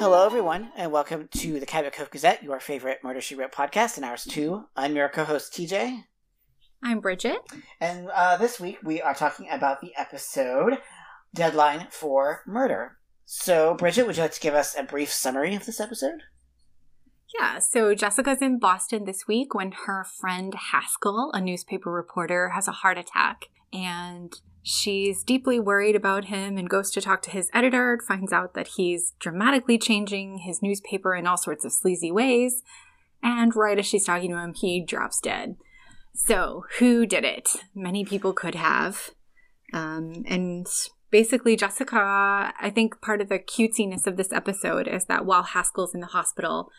Hello, everyone, and welcome to the Cabot Cove Gazette, your favorite Murder She Wrote podcast in ours too. I'm your co-host TJ, I'm Bridget. and uh, this week we are talking about the episode Deadline for Murder. So, Bridget, would you like to give us a brief summary of this episode? Yeah, so Jessica's in Boston this week when her friend Haskell, a newspaper reporter, has a heart attack. And she's deeply worried about him and goes to talk to his editor, finds out that he's dramatically changing his newspaper in all sorts of sleazy ways. And right as she's talking to him, he drops dead. So, who did it? Many people could have. Um, and basically, Jessica, I think part of the cutesiness of this episode is that while Haskell's in the hospital,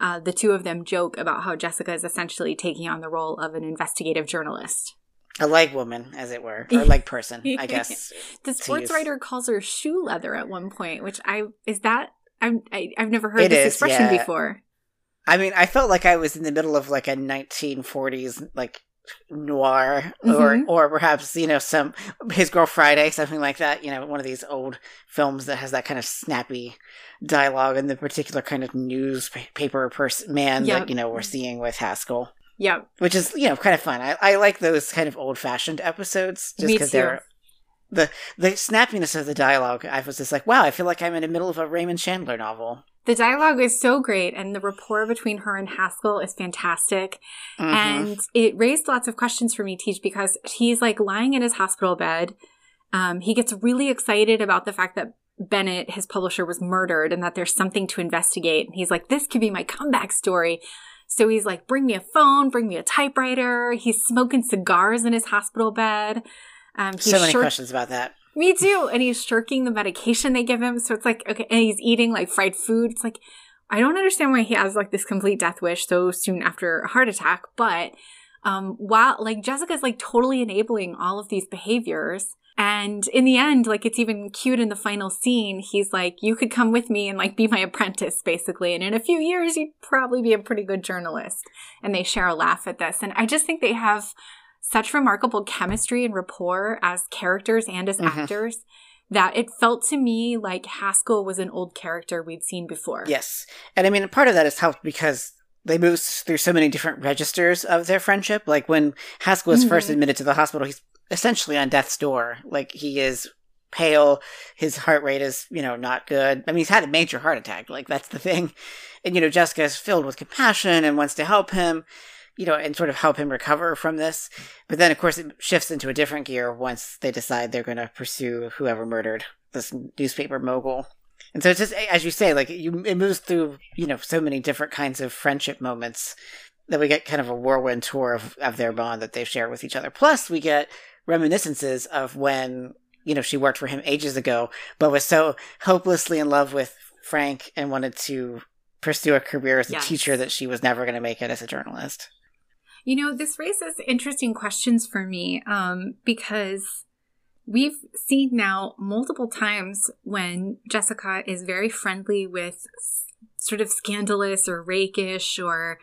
uh, the two of them joke about how Jessica is essentially taking on the role of an investigative journalist. A leg woman, as it were, or leg person, I guess. The sports writer calls her shoe leather at one point, which I is that I'm, I, I've never heard It this is, expression yeah. before. I mean, I felt like I was in the middle of like a 1940s like noir, or Mhm. or perhaps you know some His Girl Friday, something like that. You know, one of these old films that has that kind of snappy dialogue and the particular kind of newspaper person man Yep. that you know we're seeing with Haskell, Yep. which is you know kind of fun. I, I like those kind of old fashioned episodes just because they're. The the snappiness of the dialogue, I was just like, wow, I feel like I'm in the middle of a Raymond Chandler novel. The dialogue is so great, and the rapport between her and Haskell is fantastic. Mhm. And it raised lots of questions for me, Teach, because he's like lying in his hospital bed. Um, he gets really excited about the fact that Bennett, his publisher, was murdered and that there's something to investigate. And he's like, this could be my comeback story. So he's like, bring me a phone, bring me a typewriter. He's smoking cigars in his hospital bed. Um, he's so many shirk- questions about that. me too. And he's shirking the medication they give him. So it's like, okay, and he's eating like fried food. It's like, I don't understand why he has like this complete death wish so soon after a heart attack. But um, while like Jessica's like totally enabling all of these behaviors. And in the end, like it's even cute in the final scene. He's like, you could come with me and like be my apprentice, basically. And in a few years, you'd probably be a pretty good journalist. And they share a laugh at this. And I just think they have such remarkable chemistry and rapport as characters and as Mhm. actors that it felt to me like Haskell was an old character we'd seen before. Yes. And I mean, part of that is helped because they move through so many different registers of their friendship. Like when Haskell is first Mhm. admitted to the hospital, he's essentially on death's door. Like he is pale, his heart rate is, you know, not good. I mean, he's had a major heart attack. Like that's the thing. And, you know, Jessica is filled with compassion and wants to help him, you know, and sort of help him recover from this. But then, of course, it shifts into a different gear once they decide they're going to pursue whoever murdered this newspaper mogul. And so it's just as you say, like you, it moves through you know so many different kinds of friendship moments that we get kind of a whirlwind tour of, of their bond that they share with each other. Plus, we get reminiscences of when you know she worked for him ages ago, but was so hopelessly in love with Frank and wanted to pursue a career as a Yes. teacher that she was never going to make it as a journalist. You know, this raises interesting questions for me um, because we've seen now multiple times when Jessica is very friendly with s- sort of scandalous or rakish or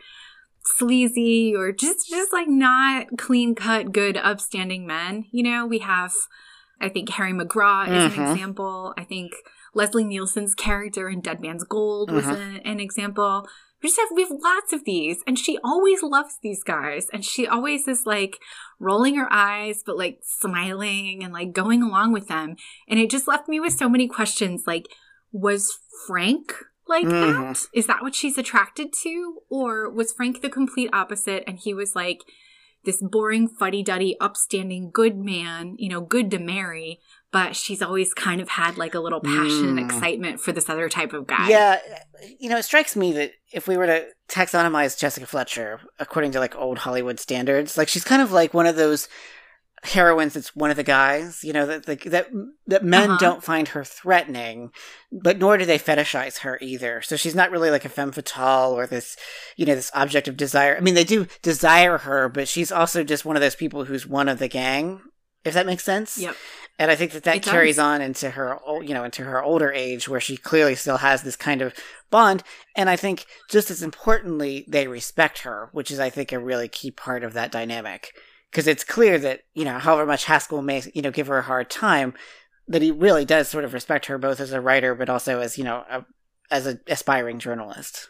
sleazy or just just like not clean cut good upstanding men you know we have i think harry mcgraw is an Mhm. example i think leslie nielsen's character in dead man's gold was Mhm. a- an example we just have we have lots of these and she always loves these guys and she always is like rolling her eyes but like smiling and like going along with them and it just left me with so many questions like was frank like Mhm. that is that what she's attracted to or was frank the complete opposite and he was like this boring fuddy-duddy upstanding good man you know good to marry but she's always kind of had like a little passion and Mm. excitement for this other type of guy Yeah, you know, it strikes me that if we were to taxonomize Jessica Fletcher according to like old Hollywood standards, like she's kind of like one of those heroines that's one of the guys, you know, that that that, that men Uh-huh. don't find her threatening, but nor do they fetishize her either. So she's not really like a femme fatale or this, you know, this object of desire. I mean, they do desire her, but she's also just one of those people who's one of the gang. If that makes sense. Yep. And I think that that It carries does. on into her, you know, into her older age, where she clearly still has this kind of bond. And I think just as importantly, they respect her, which is, I think, a really key part of that dynamic. Because it's clear that you know, however much Haskell may, you know, give her a hard time, that he really does sort of respect her both as a writer, but also as you know, a, as an aspiring journalist.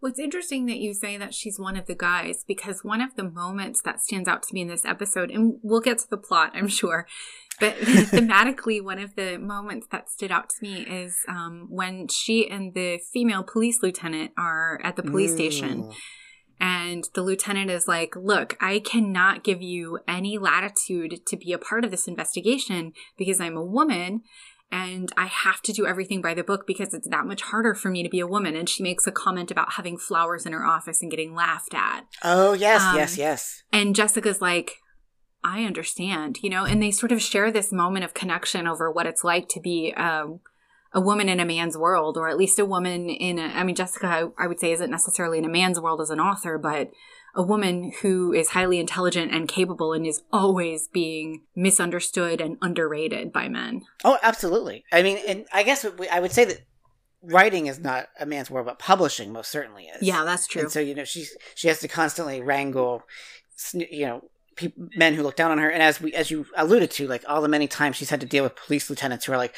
Well, it's interesting that you say that she's one of the guys because one of the moments that stands out to me in this episode, and we'll get to the plot, I'm sure, but thematically, one of the moments that stood out to me is um, when she and the female police lieutenant are at the police mm. station. And the lieutenant is like, Look, I cannot give you any latitude to be a part of this investigation because I'm a woman and I have to do everything by the book because it's that much harder for me to be a woman. And she makes a comment about having flowers in her office and getting laughed at. Oh, yes, um, yes, yes. And Jessica's like, I understand, you know, and they sort of share this moment of connection over what it's like to be um, a woman in a man's world, or at least a woman in a, I mean, Jessica, I, I would say, isn't necessarily in a man's world as an author, but a woman who is highly intelligent and capable and is always being misunderstood and underrated by men. Oh, absolutely. I mean, and I guess I would say that writing is not a man's world, but publishing most certainly is. Yeah, that's true. And so you know, she she has to constantly wrangle, you know, men who look down on her, and as we as you alluded to, like all the many times she's had to deal with police lieutenants who are like,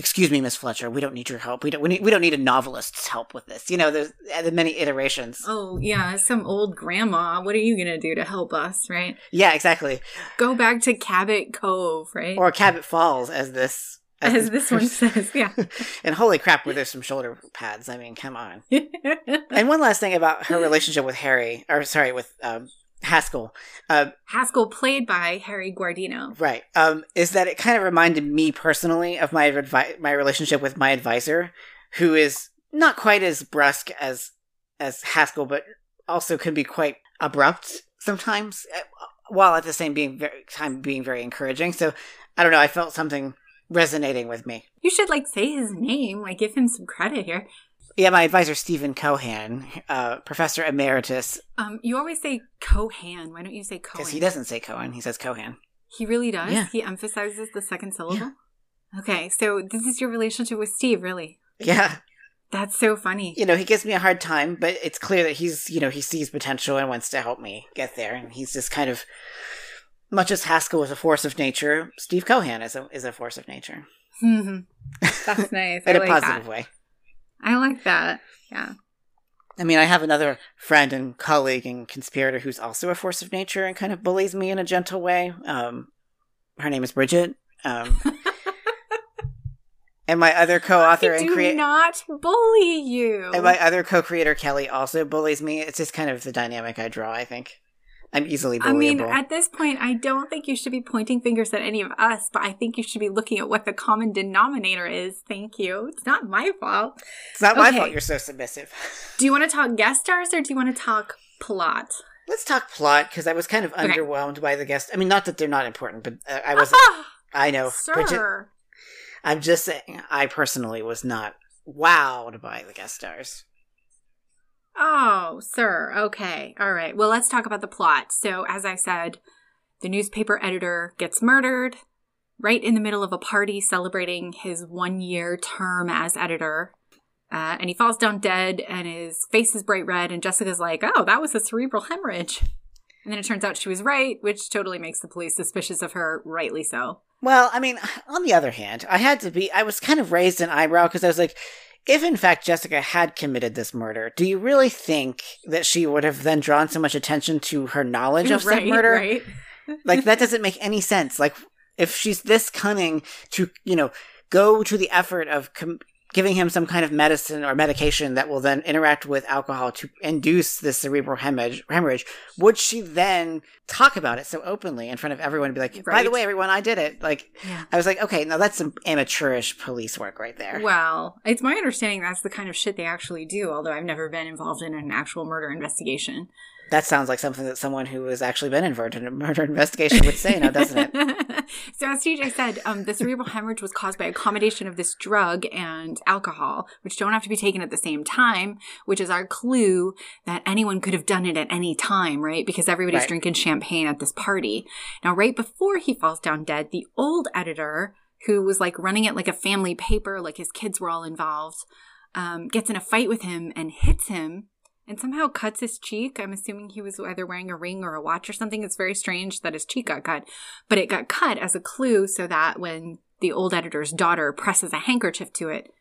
excuse me, Miss Fletcher, we don't need your help. We don't. We, need, we don't need a novelist's help with this. You know, there's the many iterations. Oh yeah, some old grandma. What are you gonna do to help us, right? Yeah, exactly. Go back to Cabot Cove, right? Or Cabot Falls, as this. As, as this, one says, yeah. and holy crap, were there some shoulder pads? I mean, come on. and one last thing about her relationship with Harry, or sorry, with um, Haskell. Uh, Haskell, played by Harry Guardino. Right. Um, is that it kind of reminded me personally of my advi- my relationship with my advisor, who is not quite as brusque as as Haskell, but also can be quite abrupt sometimes, uh, while at the same being very, time being very encouraging. So I don't know. I felt something resonating with me. You should like say his name, like give him some credit here. Yeah, my advisor Steven Cohan, uh, professor emeritus. Um, you always say Cohan. Why don't you say Cohen? Because he doesn't say Cohen. He says Cohan. He really does. Yeah. He emphasizes the second syllable. Yeah. Okay, so this is your relationship with Steve, really? Yeah. That's so funny. You know, he gives me a hard time, but it's clear that he's, you know, he sees potential and wants to help me get there. And he's just kind of, much as Haskell is a force of nature, Steve Cohan is a is a force of nature. Mm-hmm. That's nice. In a positive that. way. I like that. Yeah. I mean, I have another friend and colleague and conspirator who's also a force of nature and kind of bullies me in a gentle way. Um, her name is Bridget. Um, and my other co-author and creator not bully you. And my other co-creator Kelly also bullies me. It's just kind of the dynamic I draw. I think. I'm easily bullyable. I mean, at this point, I don't think you should be pointing fingers at any of us, but I think you should be looking at what the common denominator is. Thank you. It's not my fault. It's not okay. my fault you're so submissive. Do you want to talk guest stars or do you want to talk plot? Let's talk plot because I was kind of okay. underwhelmed by the guest. I mean, not that they're not important, but uh, I was. I know, sir. Bridget, I'm just saying, I personally was not wowed by the guest stars. Oh, sir. Okay. All right. Well, let's talk about the plot. So, as I said, the newspaper editor gets murdered right in the middle of a party celebrating his one year term as editor. Uh, and he falls down dead, and his face is bright red. And Jessica's like, oh, that was a cerebral hemorrhage. And then it turns out she was right, which totally makes the police suspicious of her, rightly so. Well, I mean, on the other hand, I had to be, I was kind of raised an eyebrow because I was like, if in fact Jessica had committed this murder, do you really think that she would have then drawn so much attention to her knowledge of right, said murder? Right. like that doesn't make any sense. Like if she's this cunning to, you know, go to the effort of com- giving him some kind of medicine or medication that will then interact with alcohol to induce this cerebral hemorrhage, hemorrhage would she then talk about it so openly in front of everyone and be like, right. by the way, everyone, I did it? Like, yeah. I was like, okay, now that's some amateurish police work right there. Well, it's my understanding that's the kind of shit they actually do, although I've never been involved in an actual murder investigation. That sounds like something that someone who has actually been involved in a murder investigation would say now, doesn't it? so, as TJ said, um, the cerebral hemorrhage was caused by a combination of this drug and alcohol, which don't have to be taken at the same time, which is our clue that anyone could have done it at any time, right? Because everybody's right. drinking champagne at this party. Now, right before he falls down dead, the old editor, who was like running it like a family paper, like his kids were all involved, um, gets in a fight with him and hits him and somehow cuts his cheek. I'm assuming he was either wearing a ring or a watch or something. It's very strange that his cheek got cut, but it got cut as a clue so that when the old editor's daughter presses a handkerchief to it,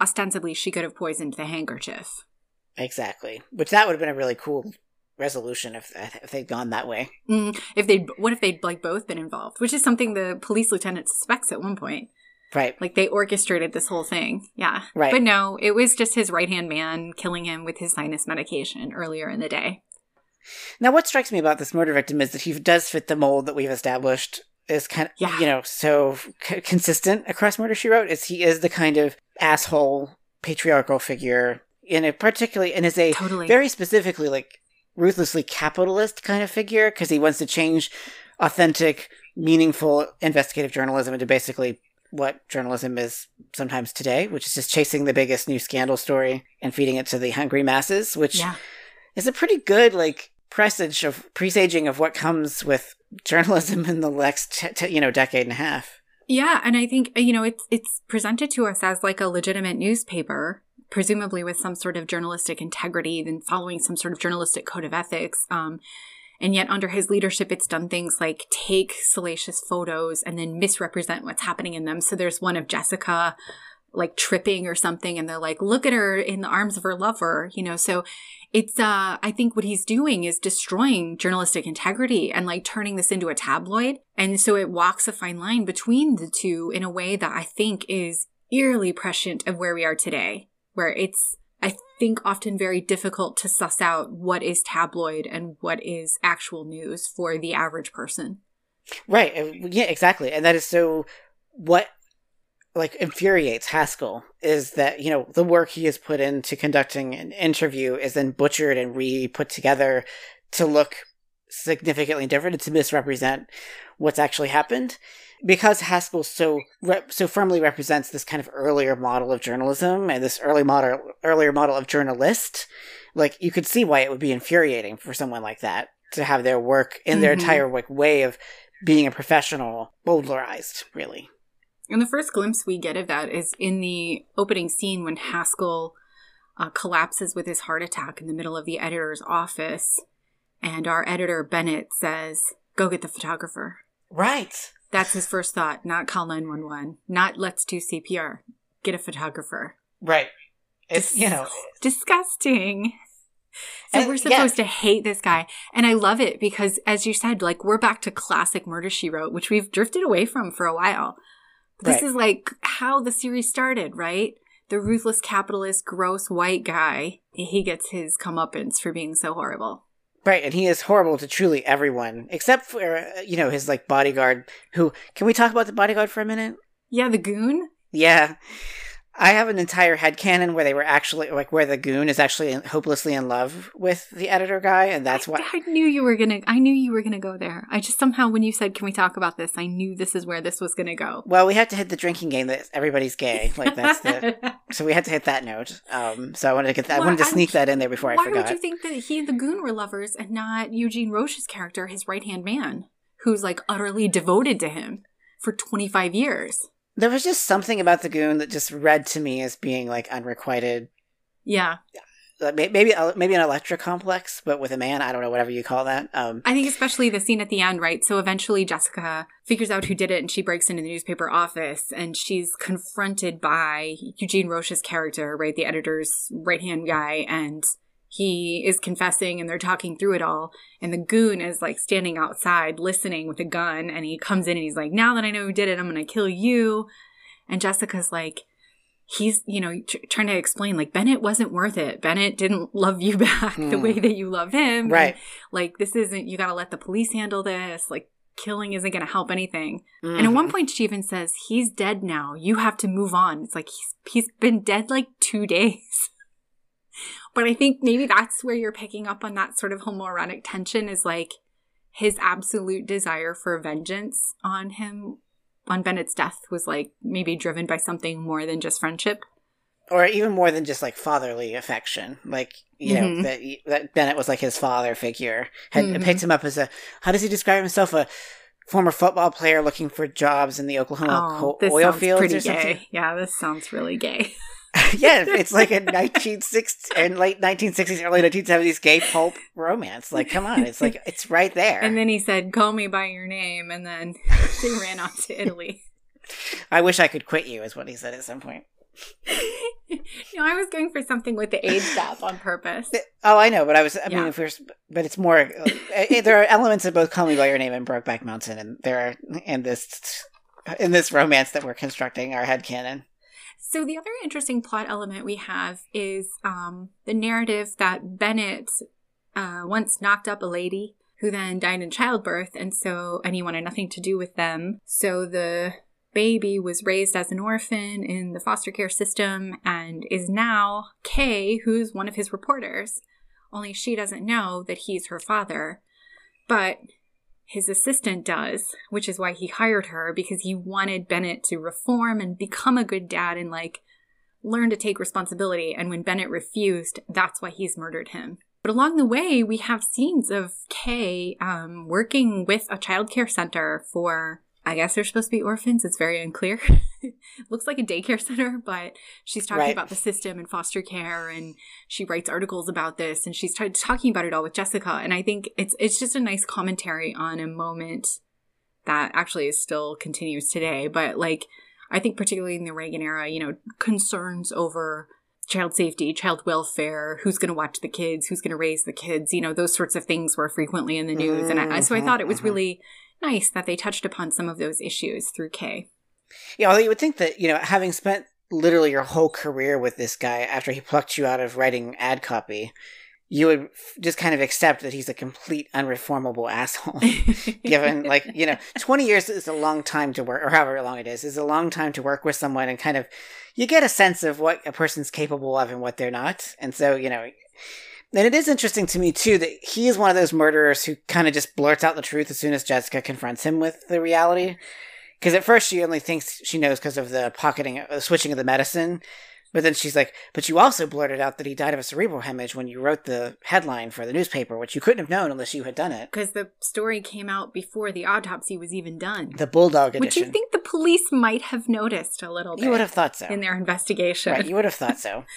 ostensibly she could have poisoned the handkerchief. Exactly. Which that would have been a really cool resolution if if they'd gone that way. Mm, if they, what if they'd like both been involved? Which is something the police lieutenant suspects at one point. Right. Like they orchestrated this whole thing. Yeah. Right. But no, it was just his right hand man killing him with his sinus medication earlier in the day. Now, what strikes me about this murder victim is that he does fit the mold that we've established is kind of, Yeah. you know, so c- consistent across Murder She Wrote. Is he is the kind of asshole patriarchal figure in a particularly and is a Totally. very specifically like ruthlessly capitalist kind of figure because he wants to change authentic, meaningful investigative journalism into basically what journalism is sometimes today, which is just chasing the biggest new scandal story and feeding it to the hungry masses, which yeah. is a pretty good like presage of presaging of what comes with journalism in the next t- t- you know decade and a half. Yeah, and I think you know it's it's presented to us as like a legitimate newspaper, presumably with some sort of journalistic integrity, then following some sort of journalistic code of ethics. Um, and yet, under his leadership, it's done things like take salacious photos and then misrepresent what's happening in them. So there's one of Jessica like tripping or something, and they're like, "Look at her in the arms of her lover," you know. So it's uh i think what he's doing is destroying journalistic integrity and like turning this into a tabloid and so it walks a fine line between the two in a way that i think is eerily prescient of where we are today where it's i think often very difficult to suss out what is tabloid and what is actual news for the average person Right. Yeah, exactly. And that is so what like infuriates Haskell is that, you know, the work he has put into conducting an interview is then butchered and re put together to look significantly different and to misrepresent what's actually happened. Because Haskell so rep- so firmly represents this kind of earlier model of journalism and this early model earlier model of journalist, like you could see why it would be infuriating for someone like that to have their work in their Mhm. entire like way of being a professional bowdlerized, really. And the first glimpse we get of that is in the opening scene when Haskell uh, collapses with his heart attack in the middle of the editor's office. And our editor, Bennett, says, Go get the photographer. Right. That's his first thought, not call 911, not let's do CPR. Get a photographer. Right. It's you know Disgusting. So And- we're yeah. supposed to hate this guy. And I love it because, as you said, like we're back to classic Murder She Wrote, which we've drifted away from for a while. This Right. is like how the series started, right? The ruthless capitalist, gross white guy. He gets his comeuppance for being so horrible. Right, and he is horrible to truly everyone except for uh, you know his like bodyguard. Who can we talk about the bodyguard for a minute? Yeah, the goon. Yeah, I have an entire headcanon where they were actually like where the goon is actually hopelessly in love with the editor guy, and that's I, why. I knew you were gonna. I knew you were gonna go there. I just somehow, when you said, "Can we talk about this?" I knew this is where this was gonna go. Well, we had to hit the drinking game that everybody's gay. Like that's the. so we had to hit that note. Um, so I wanted to get that. I wanted to I'm- sneak that in there before I forgot. Why would you think that he and the goon were lovers and not Eugene Roche's character, his right hand man, who's like utterly devoted to him for 25 years? There was just something about the goon that just read to me as being like unrequited. Yeah. uh, Maybe maybe an electra complex, but with a man. I don't know, whatever you call that. Um, I think especially the scene at the end, right? So eventually Jessica figures out who did it and she breaks into the newspaper office and she's confronted by Eugene Roche's character, right? The editor's right hand guy. And he is confessing and they're talking through it all. And the goon is like standing outside listening with a gun. And he comes in and he's like, now that I know who did it, I'm going to kill you. And Jessica's like, he's, you know, tr- trying to explain, like, Bennett wasn't worth it. Bennett didn't love you back the Hmm. way that you love him. right. And, like, this isn't, you got to let the police handle this. Like, killing isn't going to help anything. And at one Mhm. point, she even says, he's dead now. You have to move on. It's like, he's, he's been dead like two days. But I think maybe that's where you're picking up on that sort of homoerotic tension is like his absolute desire for vengeance on him, on Bennett's death, was like maybe driven by something more than just friendship. or even more than just like fatherly affection. Like you know Mhm. that that Bennett was like his father figure. Had Mhm. picked him up as a how does he describe himself a former football player looking for jobs in the Oklahoma co- Oh, this oil fields pretty or something. gay. Yeah, this sounds really gay. yeah, it's like a 1960s and late 1960s, early 1970s gay pulp romance. Like, come on, it's like it's right there. And then he said, "Call me by your name," and then they ran off to Italy. I wish I could quit you, is what he said at some point. no, I was going for something with the age gap on purpose. Oh, I know, but I was. I Yeah. mean, if we're, but it's more. Uh, eh, there are elements of both "Call Me by Your Name" and "Brokeback Mountain," and there are in this in this romance that we're constructing our headcanon. So the other interesting plot element we have is um, the narrative that Bennett uh, once knocked up a lady who then died in childbirth, and so and he wanted nothing to do with them. So the baby was raised as an orphan in the foster care system and is now Kay, who's one of his reporters. Only she doesn't know that he's her father, but his assistant does, which is why he hired her because he wanted Bennett to reform and become a good dad and like learn to take responsibility. And when Bennett refused, that's why he's murdered him. But along the way, we have scenes of Kay um, working with a childcare center for, I guess they're supposed to be orphans. It's very unclear. Looks like a daycare center, but she's talking Right. about the system and foster care, and she writes articles about this, and she's t- talking about it all with Jessica. And I think it's it's just a nice commentary on a moment that actually is still continues today. But like, I think particularly in the Reagan era, you know, concerns over child safety, child welfare, who's going to watch the kids, who's going to raise the kids, you know, those sorts of things were frequently in the news. And I, so I Mhm, thought it was mhm. really nice that they touched upon some of those issues through Kay. Yeah, although you would think that you know, having spent literally your whole career with this guy after he plucked you out of writing ad copy, you would f- just kind of accept that he's a complete unreformable asshole. given like you know 20 years is a long time to work or however long it is is a long time to work with someone and kind of you get a sense of what a person's capable of and what they're not and so you know and it is interesting to me too that he is one of those murderers who kind of just blurts out the truth as soon as jessica confronts him with the reality because at first she only thinks she knows because of the pocketing the switching of the medicine but then she's like, but you also blurted out that he died of a cerebral hemorrhage when you wrote the headline for the newspaper, which you couldn't have known unless you had done it. Because the story came out before the autopsy was even done. The Bulldog Which edition. you think the police might have noticed a little bit You would have thought so. in their investigation. Right, you would have thought so.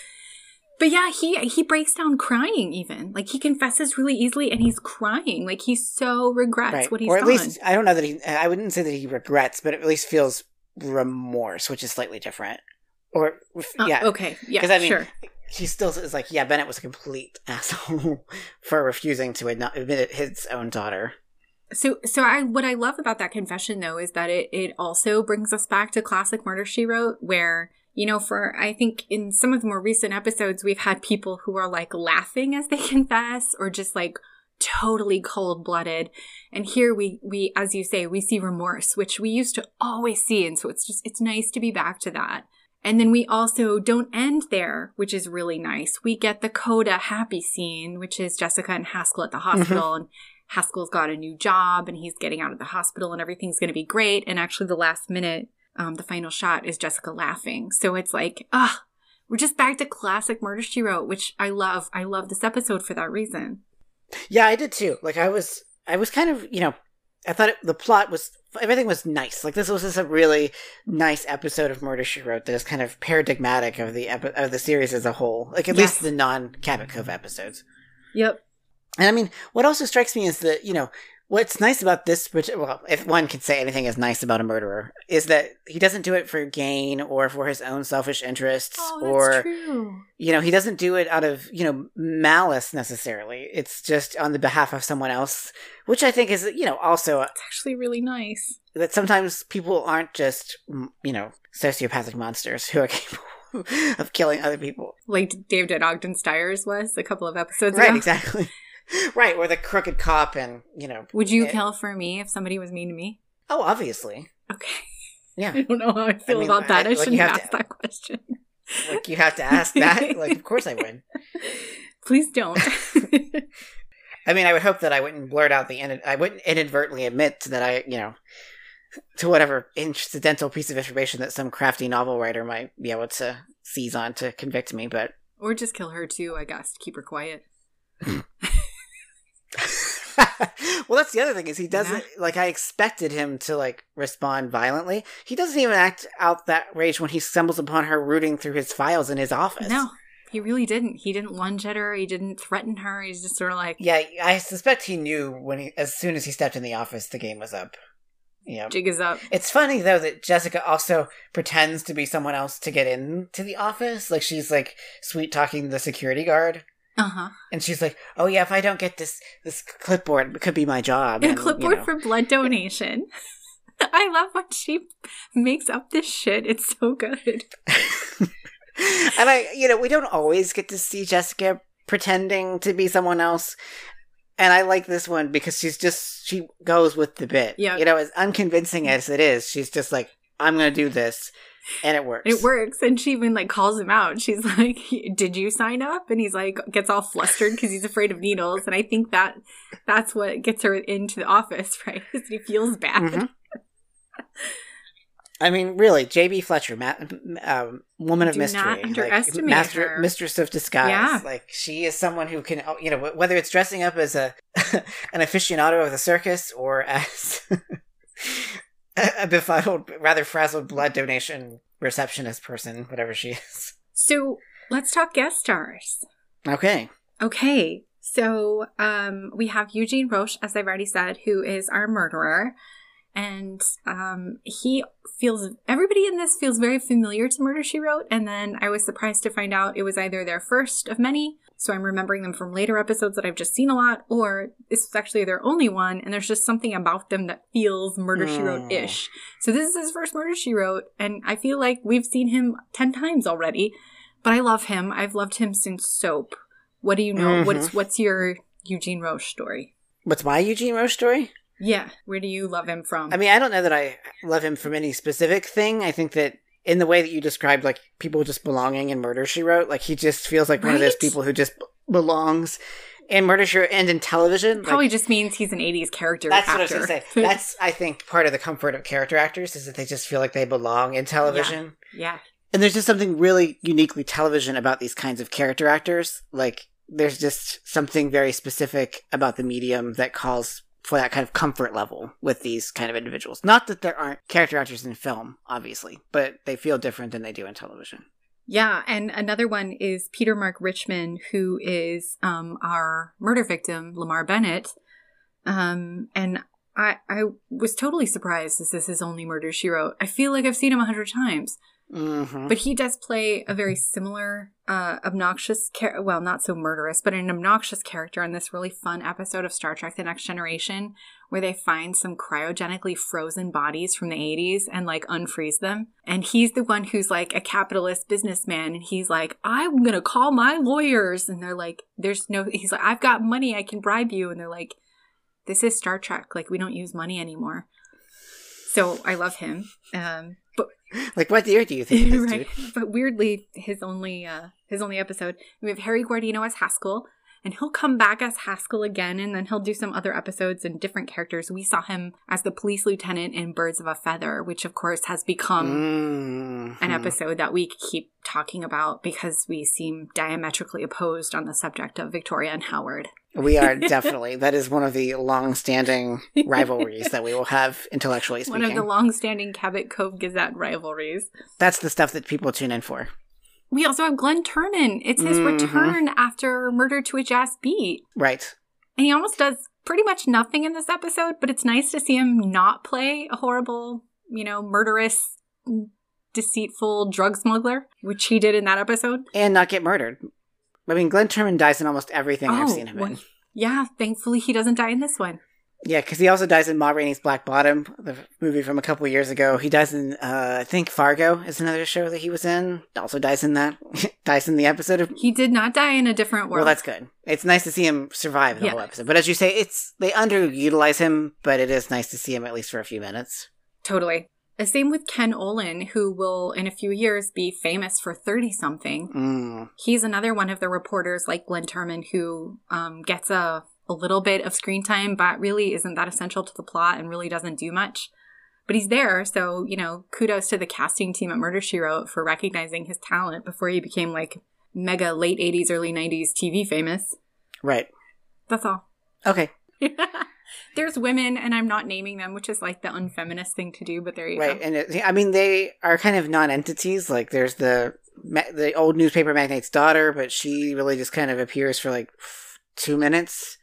But yeah, he he breaks down crying even. Like he confesses really easily and he's crying. Like he so regrets right. what he's done. or at done. least, I don't know that he, I wouldn't say that he regrets, but at least feels remorse, which is slightly different. Or, Uh, yeah. Okay. Yeah. 'Cause I mean, sure. He still is like, yeah, Bennett was a complete asshole for refusing to admit his own daughter. So so I what I love about that confession though is that it it also brings us back to classic murder she wrote where you know for I think in some of the more recent episodes we've had people who are like laughing as they confess or just like totally cold-blooded. And here we we as you say we see remorse which we used to always see. And so it's just it's nice to be back to that. And then we also don't end there, which is really nice. We get the Coda happy scene, which is Jessica and Haskell at the mm-hmm. hospital, and Haskell's got a new job and he's getting out of the hospital and everything's going to be great. And actually, the last minute, um, the final shot is Jessica laughing. So it's like, ah, we're just back to classic Murder She Wrote, which I love. I love this episode for that reason. Yeah, I did too. Like, I was, I was kind of, you know, I thought it, the plot was, everything was nice. Like, this was just a really nice episode of Murder She Wrote that is kind of paradigmatic of the epi- of the series as a whole. Like, at Yes. least the non Cabot Cove episodes. Yep. And I mean, what also strikes me is that, you know, what's nice about this, well, if one can say anything is nice about a murderer, is that he doesn't do it for gain or for his own selfish interests Oh, that's or, true. you know, he doesn't do it out of, you know, malice necessarily. It's just on the behalf of someone else, which I think is, you know, also It's actually really nice. that sometimes people aren't just, you know, sociopathic monsters who are capable of killing other people. Like David Ogden Stiers was a couple of episodes Right, ago. exactly. right, or the crooked cop and, you know. Would you eh, kill for me if somebody was mean to me? Oh, obviously. Okay. Yeah. I don't know how I feel mean, about that. I, I- like, shouldn't have to- ask that question. Like you have to ask that. like, of course I would. Please don't. I mean, I would hope that I wouldn't blurt out the. in- I wouldn't inadvertently admit that I, you know, to whatever incidental piece of information that some crafty novel writer might be able to seize on to convict me. But or just kill her too, I guess. To keep her quiet. well, that's the other thing is he doesn't like. I expected him to like respond violently. He doesn't even act out that rage when he stumbles upon her rooting through his files in his office. No, he really didn't. He didn't lunge at her. He didn't threaten her. He's just sort of like, Yeah, I suspect he knew when he, as soon as he stepped in the office, the game was up. Yeah. Jig is up. It's funny though that Jessica also pretends to be someone else to get into the office. Like she's like sweet talking the security guard. Uh huh. And she's like, "Oh yeah, if I don't get this this clipboard, it could be my job." A And, you clipboard know. for blood donation. I love when she makes up this shit. It's so good. and I, you know, we don't always get to see Jessica pretending to be someone else. And I like this one because she's just she goes with the bit. Yeah. You know, as unconvincing as it is, she's just like, I'm gonna do this. And it works. It works. And she even like calls him out. She's like, Did you sign up? And he's like, gets all flustered because he's afraid of needles. And I think that that's what gets her into the office, right? Because he feels bad. Mhm. I mean, really, J.B. Fletcher, ma- um, woman of Do mystery, not like, master, her. mistress of disguise. Yeah. Like she is someone who can, oh, you know, whether it's dressing up as a an aficionado of the circus or as a befuddled, rather frazzled blood donation receptionist person, whatever she is. So let's talk guest stars. Okay, Okay. So um, we have Eugene Roche, as I've already said, who is our murderer. And um, he feels, everybody in this feels very familiar to Murder She Wrote. And then I was surprised to find out it was either their first of many. So I'm remembering them from later episodes that I've just seen a lot, or this is actually their only one. And there's just something about them that feels Murder She Wrote ish. So this is his first Murder She Wrote. And I feel like we've seen him 10 times already. But I love him. I've loved him since Soap. What do you know? Mhm. What's what's your Eugene Roche story? what's my Eugene Roche story? Yeah, where do you love him from? I mean, I don't know that I love him from any specific thing. I think that in the way that you described, like people just belonging in Murder She Wrote, like he just feels like one of those people who just b- belongs in Murder She Wrote and in television. Probably like, just means he's an '80s character. that's actor. what I was going to say. That's I think part of the comfort of character actors is that they just feel like they belong in television. yeah, And there's just something really uniquely television about these kinds of character actors. Like there's just something very specific about the medium that calls for that kind of comfort level with these kind of individuals. Not that there aren't character actors in film, obviously, but they feel different than they do in television. yeah. And another one is Peter Mark Richman, who is um, our murder victim, Lamar Bennett. Um, and I I was totally surprised this is his only murder she wrote. I feel like I've seen him a hundred times. Hmm But he does play a very similar, uh, obnoxious, char- well, not so murderous, but an obnoxious character in this really fun episode of Star Trek The Next Generation, where they find some cryogenically frozen bodies from the 80s and like unfreeze them. And he's the one who's like a capitalist businessman. And he's like, I'm going to call my lawyers. And they're like, there's no, he's like, I've got money. I can bribe you. And they're like, this is Star Trek. Like, we don't use money anymore. So I love him. Um, Like, what year do you think it is, right. dude? But weirdly, his only uh his only episode, we have Harry Guardino as Haskell, and he'll come back as Haskell again, and then he'll do some other episodes and different characters. We saw him as the police lieutenant in Birds of a Feather, which of course has become Mhm. an episode that we keep talking about because we seem diametrically opposed on the subject of Victoria and Howard. We are definitely. That is one of the long-standing rivalries that we will have intellectually speaking. One of the long-standing Cabot Cove Gazette rivalries. That's the stuff that people tune in for. We also have Glenn Turman. It's his Mhm. return after Murder to a Jazz Beat. Right. And he almost does pretty much nothing in this episode, but it's nice to see him not play a horrible, you know, murderous, deceitful drug smuggler, which he did in that episode. And not get murdered. I mean, Glenn Turman dies in almost everything I've Oh, seen him well, in. Yeah, thankfully he doesn't die in this one. Yeah, because he also dies in Ma Rainey's Black Bottom, the movie from a couple years ago. He dies in, uh, I think Fargo is another show that he was in. Also dies in that. dies in the episode of. He did not die in a different world. Well, that's good. It's nice to see him survive the Yeah. whole episode. But as you say, it's they underutilize him, but it is nice to see him at least for a few minutes. totally. The same with Ken Olin, who will in a few years be famous for 30 something. Mm. He's another one of the reporters like Glenn Turman who um, gets a, a little bit of screen time, but really isn't that essential to the plot and really doesn't do much. But he's there, so, you know, kudos to the casting team at Murder She Wrote for recognizing his talent before he became like mega late 80s, early 90s TV famous. Right. That's all. Okay. There's women, and I'm not naming them, which is like the unfeminist thing to do, but there you Right, go. and it, I mean they are kind of non-entities. Like there's the the old newspaper magnate's daughter, but she really just kind of appears for like two minutes.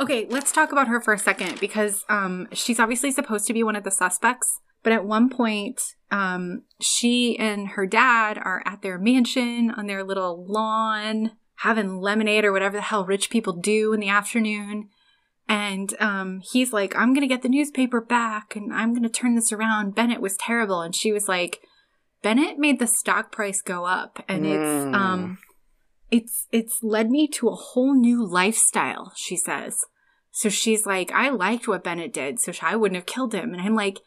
Okay, let's talk about her for a second because um, she's obviously supposed to be one of the suspects. But at one point, um, she and her dad are at their mansion on their little lawn, having lemonade or whatever the hell rich people do in the afternoon. And um, he's like, I'm going to get the newspaper back and I'm going to turn this around. Bennett was terrible. And she was like, Bennett made the stock price go up. And it's, um, it's, it's led me to a whole new lifestyle, she says. So she's like, I liked what Bennett did, so I wouldn't have killed him. And I'm like,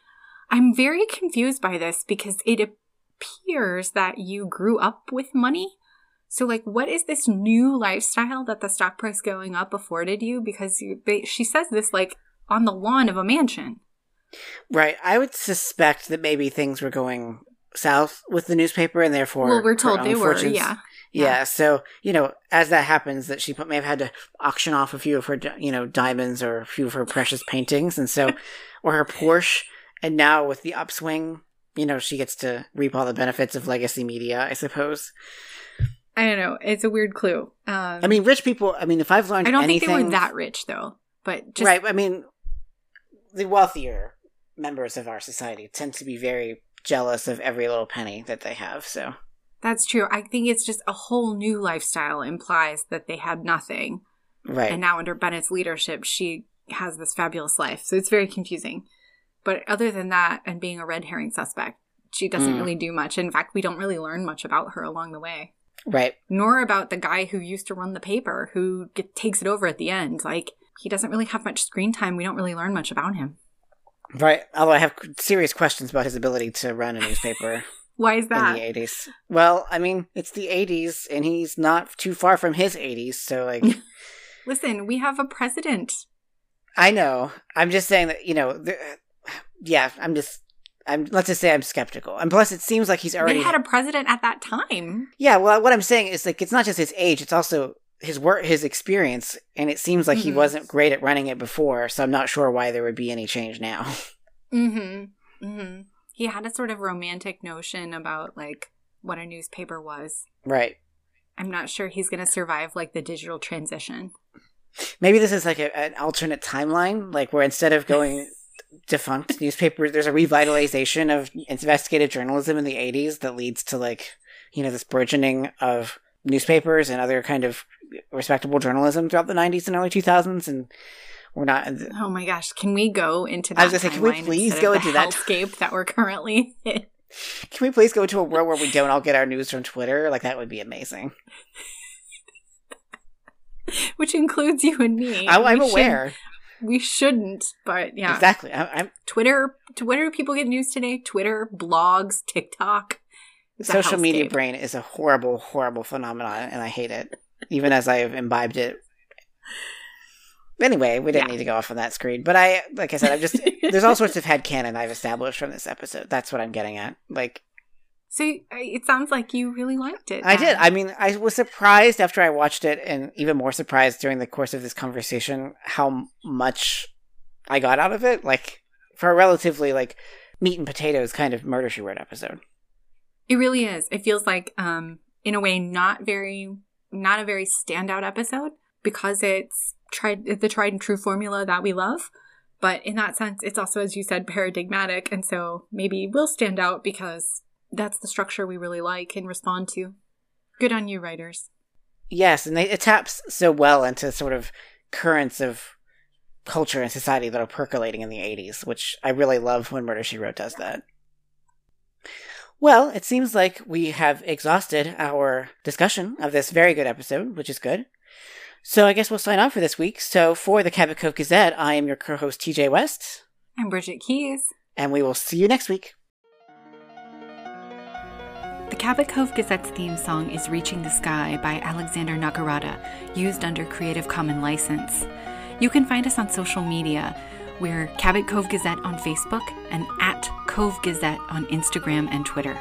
I'm very confused by this because it appears that you grew up with money. So, like, what is this new lifestyle that the stock price going up afforded you? Because you, she says this like on the lawn of a mansion. Right. I would suspect that maybe things were going south with the newspaper, and therefore, well, we're told they were. Yeah. Yeah. Yeah. So you know, as that happens, that she may have had to auction off a few of her, you know, diamonds or a few of her precious paintings, and so, or her Porsche, and now with the upswing, you know, she gets to reap all the benefits of legacy media, I suppose. I don't know. It's a weird clue. Um, I mean, rich people. I mean, if I've learned I don't anything, think they were that rich though. But just right. I mean, the wealthier members of our society tend to be very jealous of every little penny that they have. So that's true. I think it's just a whole new lifestyle implies that they had nothing. right. And now under Bennett's leadership, she has this fabulous life. So it's very confusing. But other than that, and being a red herring suspect, she doesn't Mm. really do much. In fact, we don't really learn much about her along the way, right. nor about the guy who used to run the paper, who get, takes it over at the end. Like, he doesn't really have much screen time. We don't really learn much about him. Right. Although I have serious questions about his ability to run a newspaper Why is that? in the 80s. Well, I mean, it's the 80s and he's not too far from his 80s, so like Listen, we have a president. I know. I'm just saying that, you know, yeah, I'm just I'm let's just say I'm skeptical. And plus it seems like he's already They had a president at that time. Yeah, well what I'm saying is like it's not just his age, it's also his work his experience and it seems like he Mhm. wasn't great at running it before, so I'm not sure why there would be any change now. Mm-hmm. Mm-hmm. He had a sort of romantic notion about like what a newspaper was. right. I'm not sure he's going to survive like the digital transition. Maybe this is like a, an alternate timeline, like where instead of going defunct newspapers, there's a revitalization of investigative journalism in the 80s that leads to like, you know, this burgeoning of newspapers and other kind of respectable journalism throughout the 90s and early 2000s. And we're not. Oh my gosh, can we go into that I was gonna say, can we please go into that- hellscape that we're currently in? Can we please go to a world where we don't all get our news from Twitter? Like, that would be amazing. Which includes you and me. I, I'm We should- aware. We shouldn't, but yeah. Exactly. I, I'm Twitter, Twitter people get news today. Twitter, blogs, TikTok. Social media brain is a horrible, horrible phenomenon, and I hate it, even as I have imbibed it. Anyway, we didn't Yeah. need to go off on that screen, but I, like I said, I'm just there's all sorts of head headcanon I've established from this episode. That's what I'm getting at. Like So it sounds like you really liked it. I did. I mean, I was surprised after I watched it, and even more surprised during the course of this conversation how much I got out of it. Like for a relatively like meat and potatoes kind of murder she wrote episode. It really is. It feels like, um, in a way, not very, not a very standout episode because it's tried the tried and true formula that we love. But in that sense, it's also, as you said, paradigmatic, and so maybe will stand out because that's the structure we really like and respond to. Good on you, writers. Yes, and they, it taps so well into sort of currents of culture and society that are percolating in the 80s, which I really love when Murder She Wrote does that. Well, it seems like we have exhausted our discussion of this very good episode, which is good. So I guess we'll sign off for this week. So for the Cabot Cove Gazette, I am your co-host TJ West, I'm Bridget Keys. and we will see you next week. The Cabot Cove Gazette's theme song is Reaching the Sky by Alexander Nakarada, used under Creative Commons license. You can find us on social media. We're Cabot Cove Gazette on Facebook and at Cove Gazette on Instagram and Twitter.